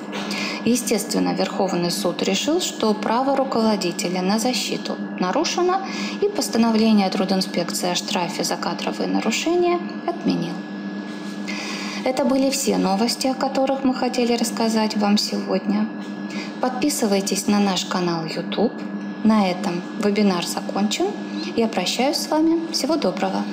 Естественно, Верховный суд решил, что право руководителя на защиту нарушено, и постановление трудинспекции о штрафе за кадровые нарушения отменил. Это были все новости, о которых мы хотели рассказать вам сегодня. Подписывайтесь на наш канал YouTube. На этом вебинар закончен. Я прощаюсь с вами. Всего доброго.